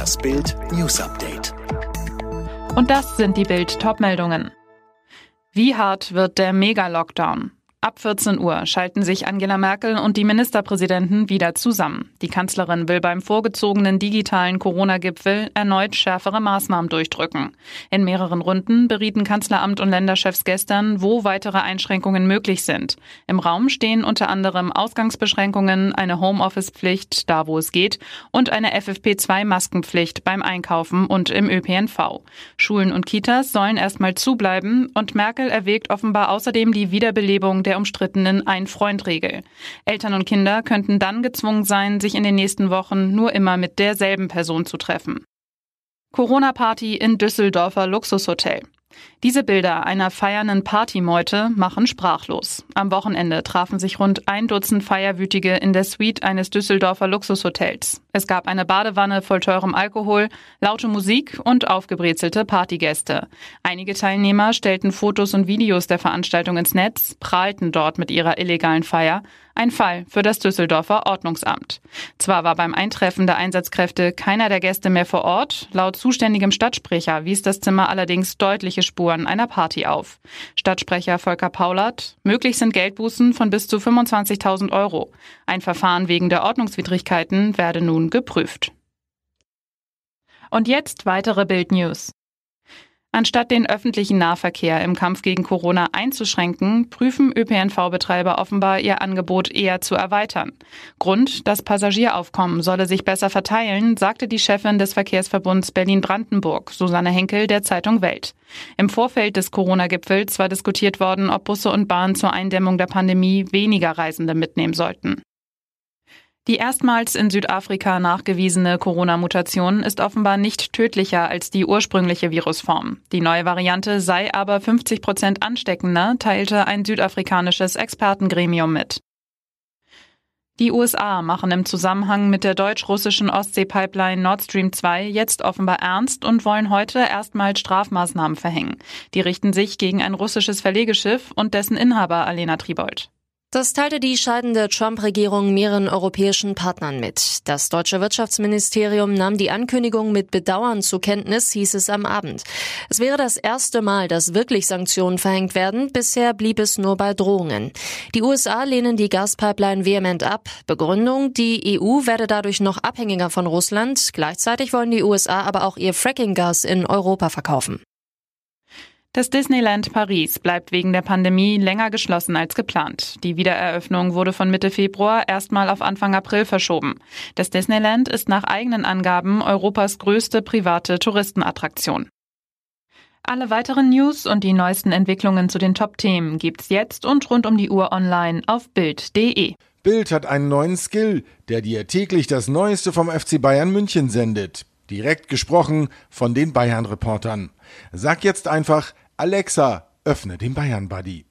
Das Bild News Update. Und das sind die Bild Topmeldungen. Wie hart wird der Mega-Lockdown? Ab 14 Uhr schalten sich Angela Merkel und die Ministerpräsidenten wieder zusammen. Die Kanzlerin will beim vorgezogenen digitalen Corona-Gipfel erneut schärfere Maßnahmen durchdrücken. In mehreren Runden berieten Kanzleramt und Länderchefs gestern, wo weitere Einschränkungen möglich sind. Im Raum stehen unter anderem Ausgangsbeschränkungen, eine Homeoffice-Pflicht, da wo es geht, und eine FFP2-Maskenpflicht beim Einkaufen und im ÖPNV. Schulen und Kitas sollen erstmal zubleiben und Merkel erwägt offenbar außerdem die Wiederbelebung der der umstrittenen Ein-Freund-Regel. Eltern und Kinder könnten dann gezwungen sein, sich in den nächsten Wochen nur immer mit derselben Person zu treffen. Corona-Party in Düsseldorfer Luxushotel. Diese Bilder einer feiernden Partymeute machen sprachlos. Am Wochenende trafen sich rund ein Dutzend Feierwütige in der Suite eines Düsseldorfer Luxushotels. Es gab eine Badewanne voll teurem Alkohol, laute Musik und aufgebrezelte Partygäste. Einige Teilnehmer stellten Fotos und Videos der Veranstaltung ins Netz, prahlten dort mit ihrer illegalen Feier. Ein Fall für das Düsseldorfer Ordnungsamt. Zwar war beim Eintreffen der Einsatzkräfte keiner der Gäste mehr vor Ort, laut zuständigem Stadtsprecher wies das Zimmer allerdings deutliche Spuren einer Party auf. Stadtsprecher Volker Paulert, möglich sind Geldbußen von bis zu 25.000 Euro. Ein Verfahren wegen der Ordnungswidrigkeiten werde nun geprüft. Und jetzt weitere Bild News. Anstatt den öffentlichen Nahverkehr im Kampf gegen Corona einzuschränken, prüfen ÖPNV-Betreiber offenbar ihr Angebot eher zu erweitern. Grund, das Passagieraufkommen solle sich besser verteilen, sagte die Chefin des Verkehrsverbunds Berlin-Brandenburg, Susanne Henkel der Zeitung Welt. Im Vorfeld des Corona-Gipfels war diskutiert worden, ob Busse und Bahn zur Eindämmung der Pandemie weniger Reisende mitnehmen sollten. Die erstmals in Südafrika nachgewiesene Corona-Mutation ist offenbar nicht tödlicher als die ursprüngliche Virusform. Die neue Variante sei aber 50 Prozent ansteckender, teilte ein südafrikanisches Expertengremium mit. Die USA machen im Zusammenhang mit der deutsch-russischen Ostsee-Pipeline Nord Stream 2 jetzt offenbar ernst und wollen heute erstmals Strafmaßnahmen verhängen. Die richten sich gegen ein russisches Verlegeschiff und dessen Inhaber Alena Tribold. Das teilte die scheidende Trump-Regierung mehreren europäischen Partnern mit. Das deutsche Wirtschaftsministerium nahm die Ankündigung mit Bedauern zur Kenntnis, hieß es am Abend. Es wäre das erste Mal, dass wirklich Sanktionen verhängt werden. Bisher blieb es nur bei Drohungen. Die USA lehnen die Gaspipeline vehement ab. Begründung, die EU werde dadurch noch abhängiger von Russland. Gleichzeitig wollen die USA aber auch ihr Fracking-Gas in Europa verkaufen. Das Disneyland Paris bleibt wegen der Pandemie länger geschlossen als geplant. Die Wiedereröffnung wurde von Mitte Februar erstmal auf Anfang April verschoben. Das Disneyland ist nach eigenen Angaben Europas größte private Touristenattraktion. Alle weiteren News und die neuesten Entwicklungen zu den Top-Themen gibt's jetzt und rund um die Uhr online auf Bild.de. Bild hat einen neuen Skill, der dir täglich das Neueste vom FC Bayern München sendet. Direkt gesprochen von den Bayern-Reportern. Sag jetzt einfach, Alexa, öffne den Bayern Buddy.